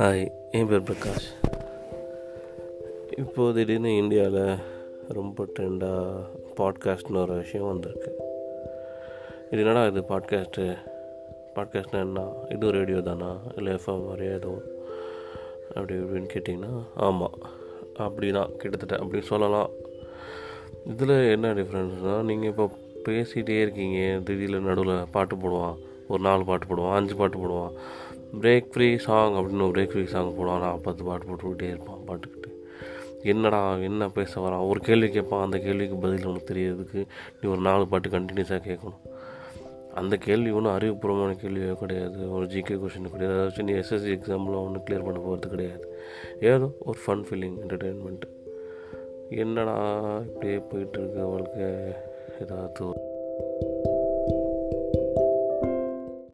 Hi என் பேர் பிரகாஷ். இப்போது திடீர்னு இந்தியாவில் ரொம்ப ட்ரெண்டாக பாட்காஸ்ட்னு ஒரு விஷயம் வந்திருக்கு. இது என்னடா இது பாட்காஸ்ட்டு பாட்காஸ்ட்னா என்ன? இது ரேடியோ தானா? இல்லை எஃப்எம் மாதிரியே எதுவும் அப்படி இப்படின்னு கேட்டிங்கன்னா ஆமாம் அப்படி தான் கிட்டத்தட்ட அப்படி சொல்லலாம். இதில் என்ன டிஃப்ரென்ஸ்னால் நீங்கள் இப்போ பேசிகிட்டே இருக்கீங்க. திடீர்னு நடுவில் பாட்டு போடுவான். ஒரு நாலு பாட்டு போடுவான் அஞ்சு பாட்டு போடுவான். பிரேக் ஃப்ரீ சாங் அப்படின்னு ஒரு பிரேக் ஃப்ரீ சாங் போடுவான் நான் பத்து பாட்டு போட்டுக்கிட்டே இருப்பான் பாட்டுக்கிட்டு. என்னடா என்ன பேச வரான்? ஒரு கேள்வி கேட்பான் அந்த கேள்விக்கு பதில் உனக்கு தெரியறதுக்கு நீ ஒரு நாலு பாட்டு கண்டினியூஸாக கேட்கணும். அந்த கேள்வி ஒன்றும் அறிவுபூர்வமான கேள்வியோ கிடையாது ஒரு ஜிகே கொஷின் கிடையாது அதாச்சும் நீ எஸ்எஸ்சி எக்ஸாம்பிளாக ஒன்று கிளியர் பண்ண போகிறது கிடையாது. ஏதோ ஒரு ஃபன் ஃபீலிங் என்டர்டெயின்மெண்ட் என்னடா இப்படியே போயிட்டுருக்கு அவளுக்கு ஏதாவது